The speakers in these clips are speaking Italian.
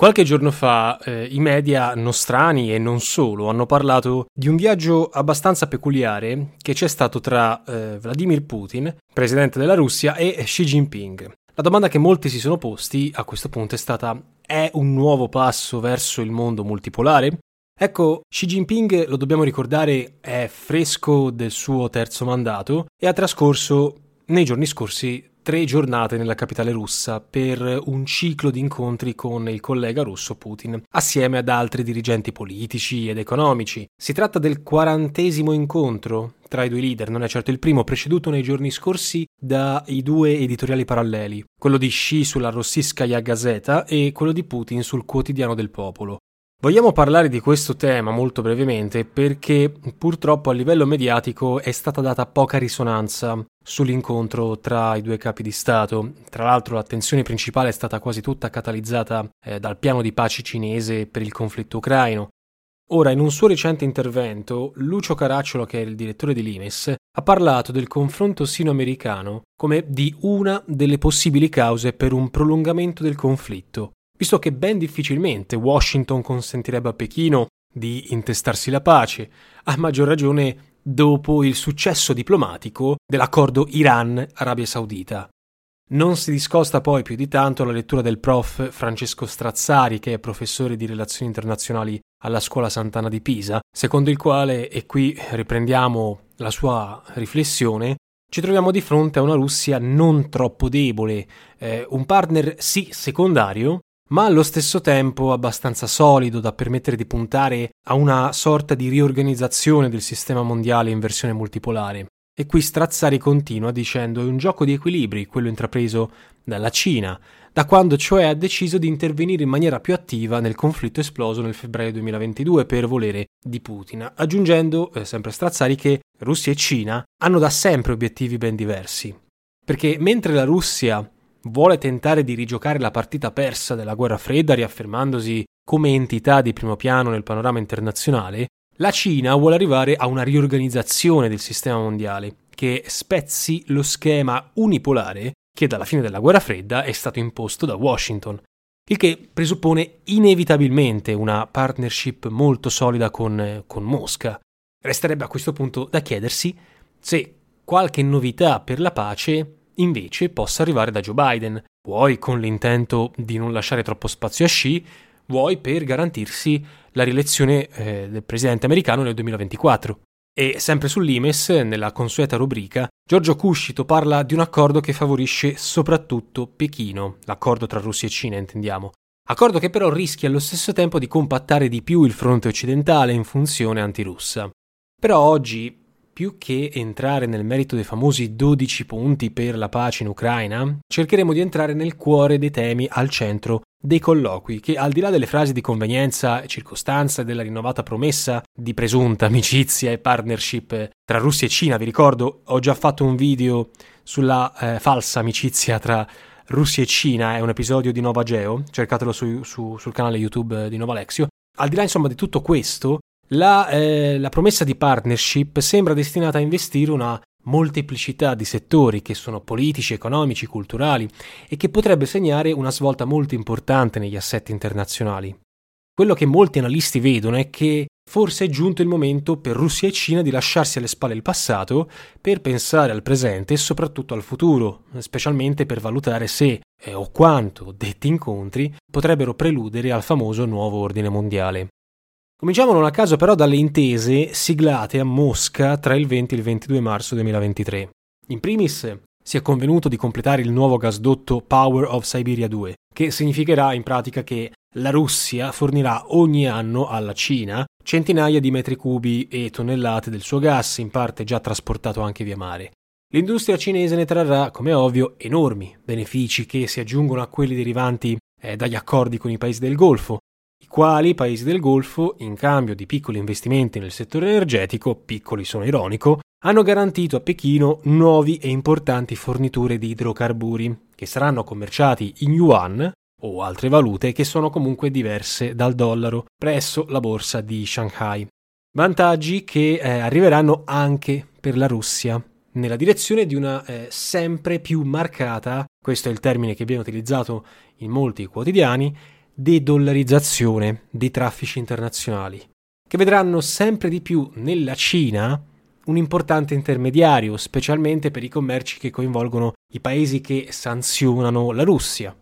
Qualche giorno fa eh, i media nostrani e non solo hanno parlato di un viaggio abbastanza peculiare che c'è stato tra eh, Vladimir Putin, presidente della Russia, e Xi Jinping. La domanda che molti si sono posti a questo punto è stata: è un nuovo passo verso il mondo multipolare? Ecco, Xi Jinping, lo dobbiamo ricordare, è fresco del suo terzo mandato e ha trascorso nei giorni scorsi tre giornate nella capitale russa per un ciclo di incontri con il collega russo Putin, assieme ad altri dirigenti politici ed economici. Si tratta del quarantesimo incontro tra i due leader, non è certo il primo, preceduto nei giorni scorsi dai due editoriali paralleli, quello di Xi sulla Rossiskaya Gazeta e quello di Putin sul Quotidiano del Popolo. Vogliamo parlare di questo tema molto brevemente perché purtroppo a livello mediatico è stata data poca risonanza sull'incontro tra i due capi di Stato. Tra l'altro l'attenzione principale è stata quasi tutta catalizzata eh, dal piano di pace cinese per il conflitto ucraino. Ora, in un suo recente intervento, Lucio Caracciolo, che è il direttore di Limes, ha parlato del confronto sino-americano come di una delle possibili cause per un prolungamento del conflitto visto che ben difficilmente Washington consentirebbe a Pechino di intestarsi la pace, a maggior ragione dopo il successo diplomatico dell'accordo Iran-Arabia Saudita. Non si discosta poi più di tanto la lettura del prof Francesco Strazzari, che è professore di relazioni internazionali alla Scuola Sant'Anna di Pisa, secondo il quale, e qui riprendiamo la sua riflessione, ci troviamo di fronte a una Russia non troppo debole, eh, un partner sì secondario, ma allo stesso tempo abbastanza solido da permettere di puntare a una sorta di riorganizzazione del sistema mondiale in versione multipolare. E qui Strazzari continua dicendo è un gioco di equilibri quello intrapreso dalla Cina, da quando cioè ha deciso di intervenire in maniera più attiva nel conflitto esploso nel febbraio 2022 per volere di Putin, aggiungendo, eh, sempre Strazzari, che Russia e Cina hanno da sempre obiettivi ben diversi. Perché mentre la Russia vuole tentare di rigiocare la partita persa della guerra fredda riaffermandosi come entità di primo piano nel panorama internazionale, la Cina vuole arrivare a una riorganizzazione del sistema mondiale che spezzi lo schema unipolare che dalla fine della guerra fredda è stato imposto da Washington, il che presuppone inevitabilmente una partnership molto solida con, con Mosca. Resterebbe a questo punto da chiedersi se qualche novità per la pace invece possa arrivare da Joe Biden, vuoi con l'intento di non lasciare troppo spazio a Xi, vuoi per garantirsi la rielezione eh, del presidente americano nel 2024. E sempre sull'Imes, nella consueta rubrica, Giorgio Cuscito parla di un accordo che favorisce soprattutto Pechino, l'accordo tra Russia e Cina intendiamo. Accordo che però rischia allo stesso tempo di compattare di più il fronte occidentale in funzione antirussa. Però oggi più che entrare nel merito dei famosi 12 punti per la pace in Ucraina, cercheremo di entrare nel cuore dei temi al centro dei colloqui che al di là delle frasi di convenienza e circostanza della rinnovata promessa di presunta amicizia e partnership tra Russia e Cina, vi ricordo ho già fatto un video sulla eh, falsa amicizia tra Russia e Cina, è un episodio di Nova Geo, cercatelo su, su, sul canale YouTube di Nova Alexio. Al di là insomma di tutto questo, la, eh, la promessa di partnership sembra destinata a investire una molteplicità di settori che sono politici, economici, culturali e che potrebbe segnare una svolta molto importante negli assetti internazionali. Quello che molti analisti vedono è che forse è giunto il momento per Russia e Cina di lasciarsi alle spalle il passato per pensare al presente e soprattutto al futuro, specialmente per valutare se eh, o quanto detti incontri potrebbero preludere al famoso nuovo ordine mondiale. Cominciamo non a caso però dalle intese siglate a Mosca tra il 20 e il 22 marzo 2023. In primis si è convenuto di completare il nuovo gasdotto Power of Siberia 2, che significherà in pratica che la Russia fornirà ogni anno alla Cina centinaia di metri cubi e tonnellate del suo gas, in parte già trasportato anche via mare. L'industria cinese ne trarrà, come ovvio, enormi benefici che si aggiungono a quelli derivanti eh, dagli accordi con i paesi del Golfo, quali paesi del Golfo, in cambio di piccoli investimenti nel settore energetico, piccoli sono ironico, hanno garantito a Pechino nuovi e importanti forniture di idrocarburi, che saranno commerciati in yuan o altre valute che sono comunque diverse dal dollaro presso la borsa di Shanghai. Vantaggi che eh, arriveranno anche per la Russia, nella direzione di una eh, sempre più marcata, questo è il termine che viene utilizzato in molti quotidiani, de-dollarizzazione dei traffici internazionali, che vedranno sempre di più nella Cina un importante intermediario, specialmente per i commerci che coinvolgono i paesi che sanzionano la Russia.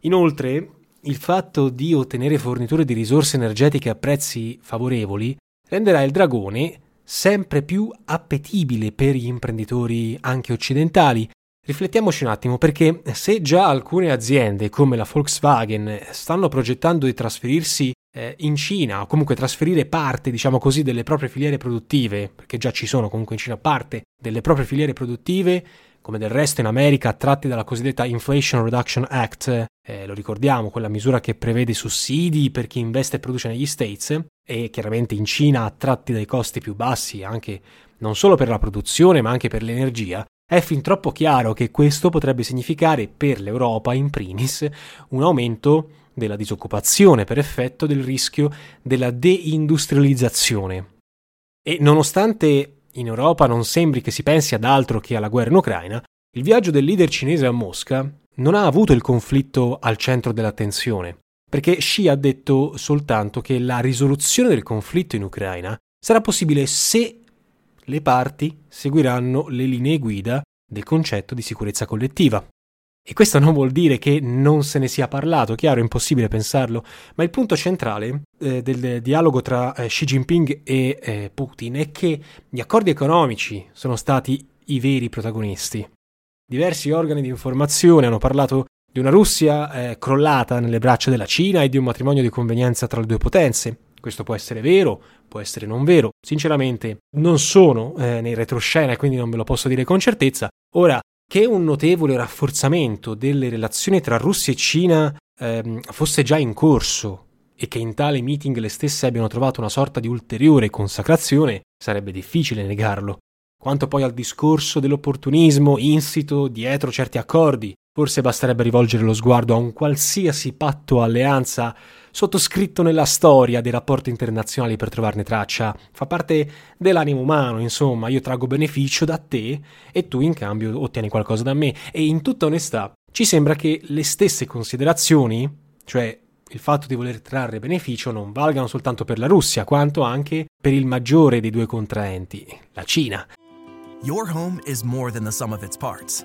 Inoltre, il fatto di ottenere forniture di risorse energetiche a prezzi favorevoli renderà il dragone sempre più appetibile per gli imprenditori anche occidentali. Riflettiamoci un attimo perché se già alcune aziende come la Volkswagen stanno progettando di trasferirsi eh, in Cina o comunque trasferire parte, diciamo così, delle proprie filiere produttive, perché già ci sono comunque in Cina parte delle proprie filiere produttive come del resto in America attratti dalla cosiddetta Inflation Reduction Act, eh, lo ricordiamo, quella misura che prevede sussidi per chi investe e produce negli States, e chiaramente in Cina attratti dai costi più bassi anche non solo per la produzione ma anche per l'energia, è fin troppo chiaro che questo potrebbe significare per l'Europa in primis un aumento della disoccupazione per effetto del rischio della deindustrializzazione. E nonostante in Europa non sembri che si pensi ad altro che alla guerra in Ucraina, il viaggio del leader cinese a Mosca non ha avuto il conflitto al centro dell'attenzione, perché Xi ha detto soltanto che la risoluzione del conflitto in Ucraina sarà possibile se le parti seguiranno le linee guida del concetto di sicurezza collettiva. E questo non vuol dire che non se ne sia parlato, chiaro, è impossibile pensarlo, ma il punto centrale eh, del dialogo tra eh, Xi Jinping e eh, Putin è che gli accordi economici sono stati i veri protagonisti. Diversi organi di informazione hanno parlato di una Russia eh, crollata nelle braccia della Cina e di un matrimonio di convenienza tra le due potenze. Questo può essere vero, può essere non vero. Sinceramente non sono eh, nei retroscena quindi non ve lo posso dire con certezza. Ora, che un notevole rafforzamento delle relazioni tra Russia e Cina ehm, fosse già in corso e che in tale meeting le stesse abbiano trovato una sorta di ulteriore consacrazione, sarebbe difficile negarlo. Quanto poi al discorso dell'opportunismo insito dietro certi accordi, forse basterebbe rivolgere lo sguardo a un qualsiasi patto o alleanza sottoscritto nella storia dei rapporti internazionali per trovarne traccia. Fa parte dell'animo umano, insomma, io traggo beneficio da te e tu in cambio ottieni qualcosa da me. E in tutta onestà, ci sembra che le stesse considerazioni, cioè il fatto di voler trarre beneficio, non valgano soltanto per la Russia, quanto anche per il maggiore dei due contraenti, la Cina. Your home is more than the sum of its parts,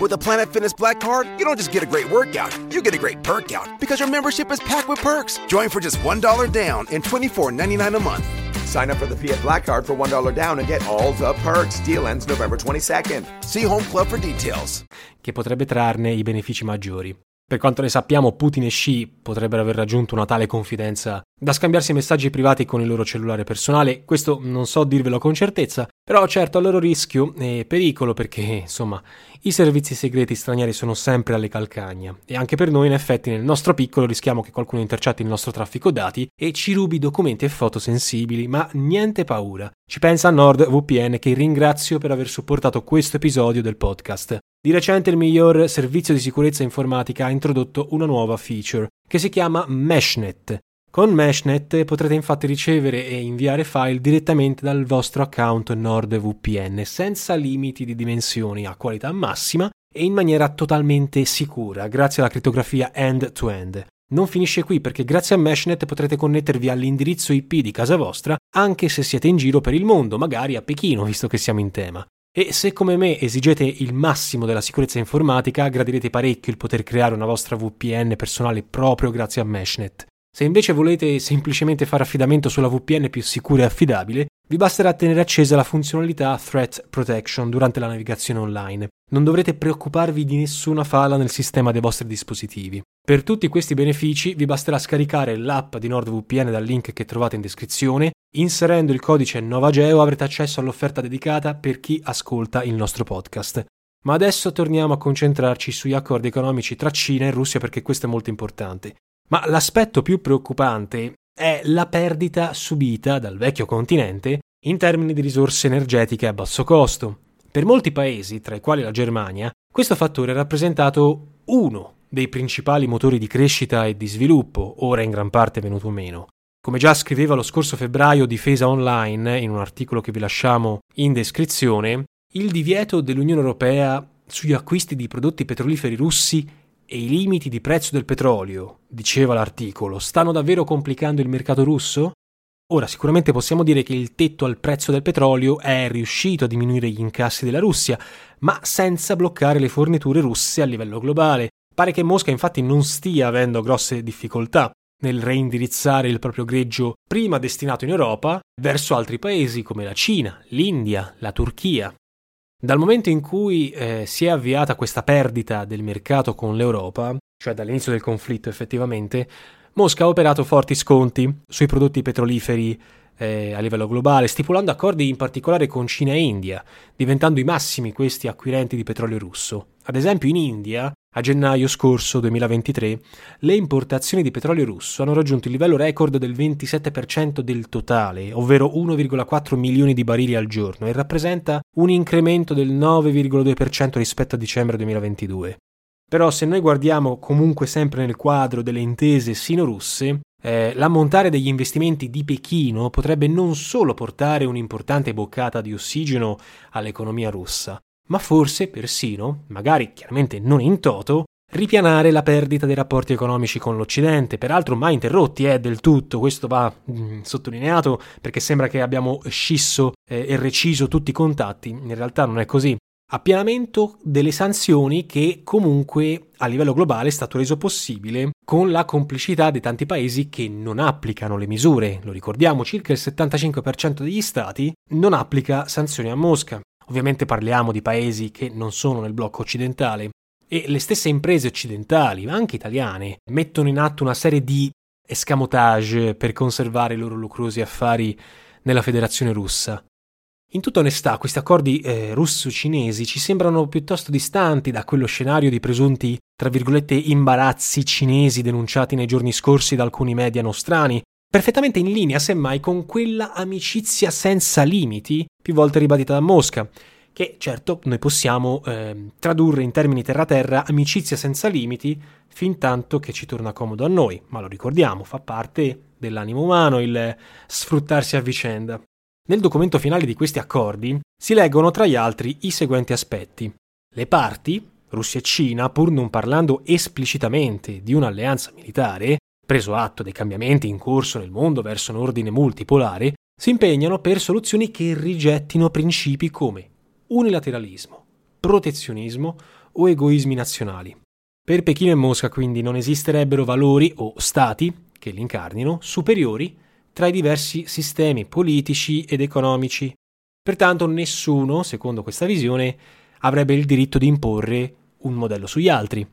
With a Planet Fitness Black Card, you don't just get a great workout, you get a great perk out because your membership is packed with perks. Join for just $1 down and $24.99 a month. Sign up for the Fiat Black Card for $1 down and get all the perks. Deal ends November 22nd. See Home Club for details. Che potrebbe trarne i benefici maggiori. Per quanto ne sappiamo, Putin e Xi potrebbero aver raggiunto una tale confidenza da scambiarsi messaggi privati con il loro cellulare personale. Questo non so dirvelo con certezza, però certo a loro rischio e pericolo perché, insomma, i servizi segreti stranieri sono sempre alle calcagna e anche per noi in effetti nel nostro piccolo rischiamo che qualcuno intercetti il nostro traffico dati e ci rubi documenti e foto sensibili, ma niente paura. Ci pensa NordVPN che ringrazio per aver supportato questo episodio del podcast. Di recente il miglior servizio di sicurezza informatica ha introdotto una nuova feature che si chiama Meshnet. Con Meshnet potrete infatti ricevere e inviare file direttamente dal vostro account NordVPN senza limiti di dimensioni a qualità massima e in maniera totalmente sicura grazie alla crittografia end-to-end. Non finisce qui perché grazie a Meshnet potrete connettervi all'indirizzo IP di casa vostra anche se siete in giro per il mondo, magari a Pechino visto che siamo in tema. E se come me esigete il massimo della sicurezza informatica, gradirete parecchio il poter creare una vostra VPN personale proprio grazie a Meshnet. Se invece volete semplicemente fare affidamento sulla VPN più sicura e affidabile, vi basterà tenere accesa la funzionalità Threat Protection durante la navigazione online. Non dovrete preoccuparvi di nessuna falla nel sistema dei vostri dispositivi. Per tutti questi benefici vi basterà scaricare l'app di NordVPN dal link che trovate in descrizione. Inserendo il codice NovaGeo avrete accesso all'offerta dedicata per chi ascolta il nostro podcast. Ma adesso torniamo a concentrarci sugli accordi economici tra Cina e Russia perché questo è molto importante. Ma l'aspetto più preoccupante è la perdita subita dal vecchio continente in termini di risorse energetiche a basso costo. Per molti paesi, tra i quali la Germania, questo fattore è rappresentato uno dei principali motori di crescita e di sviluppo, ora in gran parte venuto meno. Come già scriveva lo scorso febbraio Difesa Online in un articolo che vi lasciamo in descrizione, il divieto dell'Unione Europea sugli acquisti di prodotti petroliferi russi e i limiti di prezzo del petrolio, diceva l'articolo, stanno davvero complicando il mercato russo? Ora, sicuramente possiamo dire che il tetto al prezzo del petrolio è riuscito a diminuire gli incassi della Russia, ma senza bloccare le forniture russe a livello globale. Pare che Mosca infatti non stia avendo grosse difficoltà nel reindirizzare il proprio greggio prima destinato in Europa verso altri paesi come la Cina, l'India, la Turchia. Dal momento in cui eh, si è avviata questa perdita del mercato con l'Europa, cioè dall'inizio del conflitto effettivamente, Mosca ha operato forti sconti sui prodotti petroliferi eh, a livello globale, stipulando accordi in particolare con Cina e India, diventando i massimi questi acquirenti di petrolio russo. Ad esempio in India a gennaio scorso 2023 le importazioni di petrolio russo hanno raggiunto il livello record del 27% del totale, ovvero 1,4 milioni di barili al giorno, e rappresenta un incremento del 9,2% rispetto a dicembre 2022. Però se noi guardiamo comunque sempre nel quadro delle intese sino-russe, eh, l'ammontare degli investimenti di Pechino potrebbe non solo portare un'importante boccata di ossigeno all'economia russa, ma forse persino, magari chiaramente non in toto, ripianare la perdita dei rapporti economici con l'Occidente, peraltro mai interrotti eh, del tutto, questo va mh, mm, sottolineato perché sembra che abbiamo scisso eh, e reciso tutti i contatti, in realtà non è così. Appianamento delle sanzioni che comunque a livello globale è stato reso possibile con la complicità di tanti paesi che non applicano le misure. Lo ricordiamo, circa il 75% degli stati non applica sanzioni a Mosca. Ovviamente parliamo di paesi che non sono nel blocco occidentale e le stesse imprese occidentali, ma anche italiane, mettono in atto una serie di escamotage per conservare i loro lucrosi affari nella federazione russa. In tutta onestà, questi accordi eh, russo-cinesi ci sembrano piuttosto distanti da quello scenario di presunti, tra virgolette, imbarazzi cinesi denunciati nei giorni scorsi da alcuni media nostrani, perfettamente in linea semmai con quella amicizia senza limiti più volte ribadita da Mosca, che certo noi possiamo eh, tradurre in termini terra-terra amicizia senza limiti fin tanto che ci torna comodo a noi, ma lo ricordiamo, fa parte dell'animo umano il sfruttarsi a vicenda. Nel documento finale di questi accordi si leggono tra gli altri i seguenti aspetti. Le parti, Russia e Cina, pur non parlando esplicitamente di un'alleanza militare, preso atto dei cambiamenti in corso nel mondo verso un ordine multipolare, si impegnano per soluzioni che rigettino principi come unilateralismo, protezionismo o egoismi nazionali. Per Pechino e Mosca quindi non esisterebbero valori o stati che li incarnino superiori tra i diversi sistemi politici ed economici. Pertanto nessuno, secondo questa visione, avrebbe il diritto di imporre un modello sugli altri.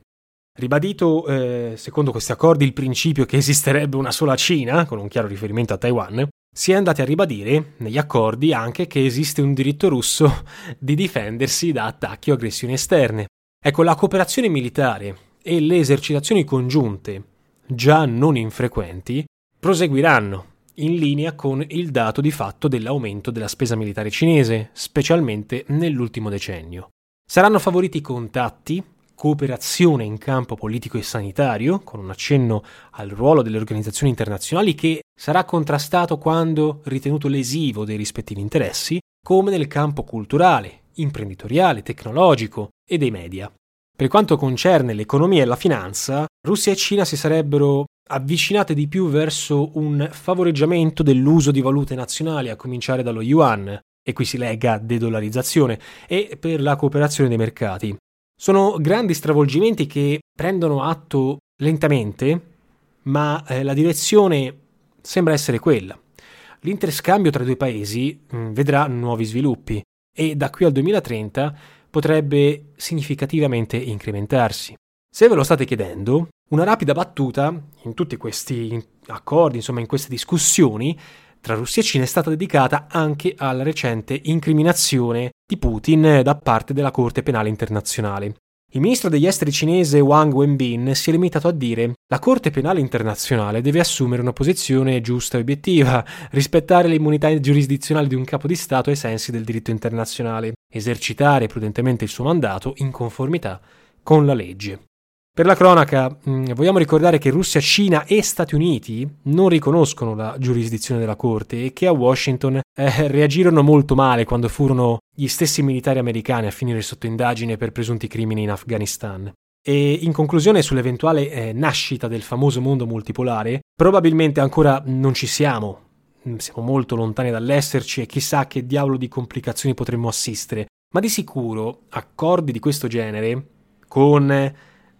Ribadito, eh, secondo questi accordi, il principio che esisterebbe una sola Cina, con un chiaro riferimento a Taiwan, si è andati a ribadire negli accordi anche che esiste un diritto russo di difendersi da attacchi o aggressioni esterne. Ecco, la cooperazione militare e le esercitazioni congiunte, già non infrequenti, proseguiranno in linea con il dato di fatto dell'aumento della spesa militare cinese, specialmente nell'ultimo decennio. Saranno favoriti i contatti cooperazione in campo politico e sanitario, con un accenno al ruolo delle organizzazioni internazionali che sarà contrastato quando ritenuto lesivo dei rispettivi interessi, come nel campo culturale, imprenditoriale, tecnologico e dei media. Per quanto concerne l'economia e la finanza, Russia e Cina si sarebbero avvicinate di più verso un favoreggiamento dell'uso di valute nazionali, a cominciare dallo yuan, e qui si lega dedollarizzazione, e per la cooperazione dei mercati. Sono grandi stravolgimenti che prendono atto lentamente, ma eh, la direzione sembra essere quella. L'interscambio tra i due paesi mm, vedrà nuovi sviluppi e da qui al 2030 potrebbe significativamente incrementarsi. Se ve lo state chiedendo, una rapida battuta in tutti questi accordi, insomma in queste discussioni, tra Russia e Cina è stata dedicata anche alla recente incriminazione di Putin da parte della Corte Penale Internazionale. Il ministro degli esteri cinese Wang Wenbin si è limitato a dire la Corte Penale Internazionale deve assumere una posizione giusta e obiettiva, rispettare l'immunità giurisdizionale di un capo di Stato ai sensi del diritto internazionale, esercitare prudentemente il suo mandato in conformità con la legge. Per la cronaca, mm, vogliamo ricordare che Russia, Cina e Stati Uniti non riconoscono la giurisdizione della Corte e che a Washington eh, reagirono molto male quando furono gli stessi militari americani a finire sotto indagine per presunti crimini in Afghanistan. E in conclusione sull'eventuale eh, nascita del famoso mondo multipolare, probabilmente ancora non ci siamo, mm, siamo molto lontani dall'esserci e chissà che diavolo di complicazioni potremmo assistere, ma di sicuro accordi di questo genere, con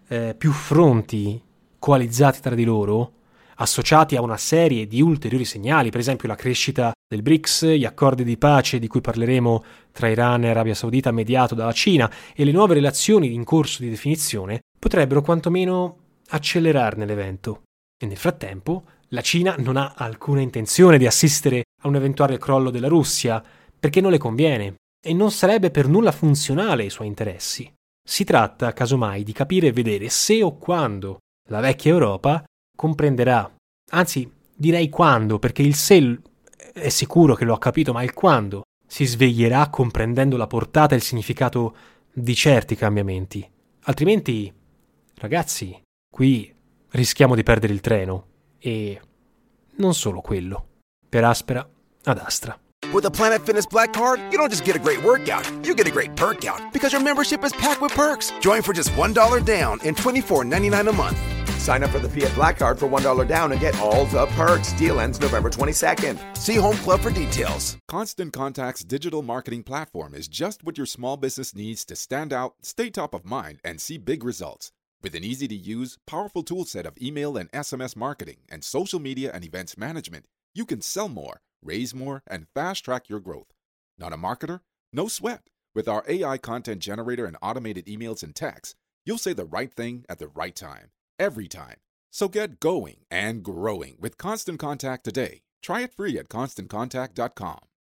eh, più fronti coalizzati tra di loro, associati a una serie di ulteriori segnali, per esempio la crescita del BRICS, gli accordi di pace di cui parleremo tra Iran e Arabia Saudita mediato dalla Cina e le nuove relazioni in corso di definizione, potrebbero quantomeno accelerarne l'evento. E nel frattempo la Cina non ha alcuna intenzione di assistere a un eventuale crollo della Russia, perché non le conviene e non sarebbe per nulla funzionale ai suoi interessi. Si tratta, casomai, di capire e vedere se o quando la vecchia Europa comprenderà, anzi direi quando, perché il se è sicuro che lo ha capito, ma il quando si sveglierà comprendendo la portata e il significato di certi cambiamenti. Altrimenti, ragazzi, qui rischiamo di perdere il treno e non solo quello. Per aspera ad astra. With a Planet Fitness Black Card, you don't just get a great workout, you get a great perk out because your membership is packed with perks. Join for just $1 down and $24.99 a month. Sign up for the Fiat Black Card for $1 down and get all the perks. Deal ends November 22nd. See Home Club for details. Constant Contact's digital marketing platform is just what your small business needs to stand out, stay top of mind, and see big results. With an easy to use, powerful toolset of email and SMS marketing and social media and events management, you can sell more raise more, and fast track your growth. Not a marketer? No sweat. With our AI content generator and automated emails and texts, you'll say the right thing at the right time, every time. So get going and growing with Constant Contact today. Try it free at constantcontact.com.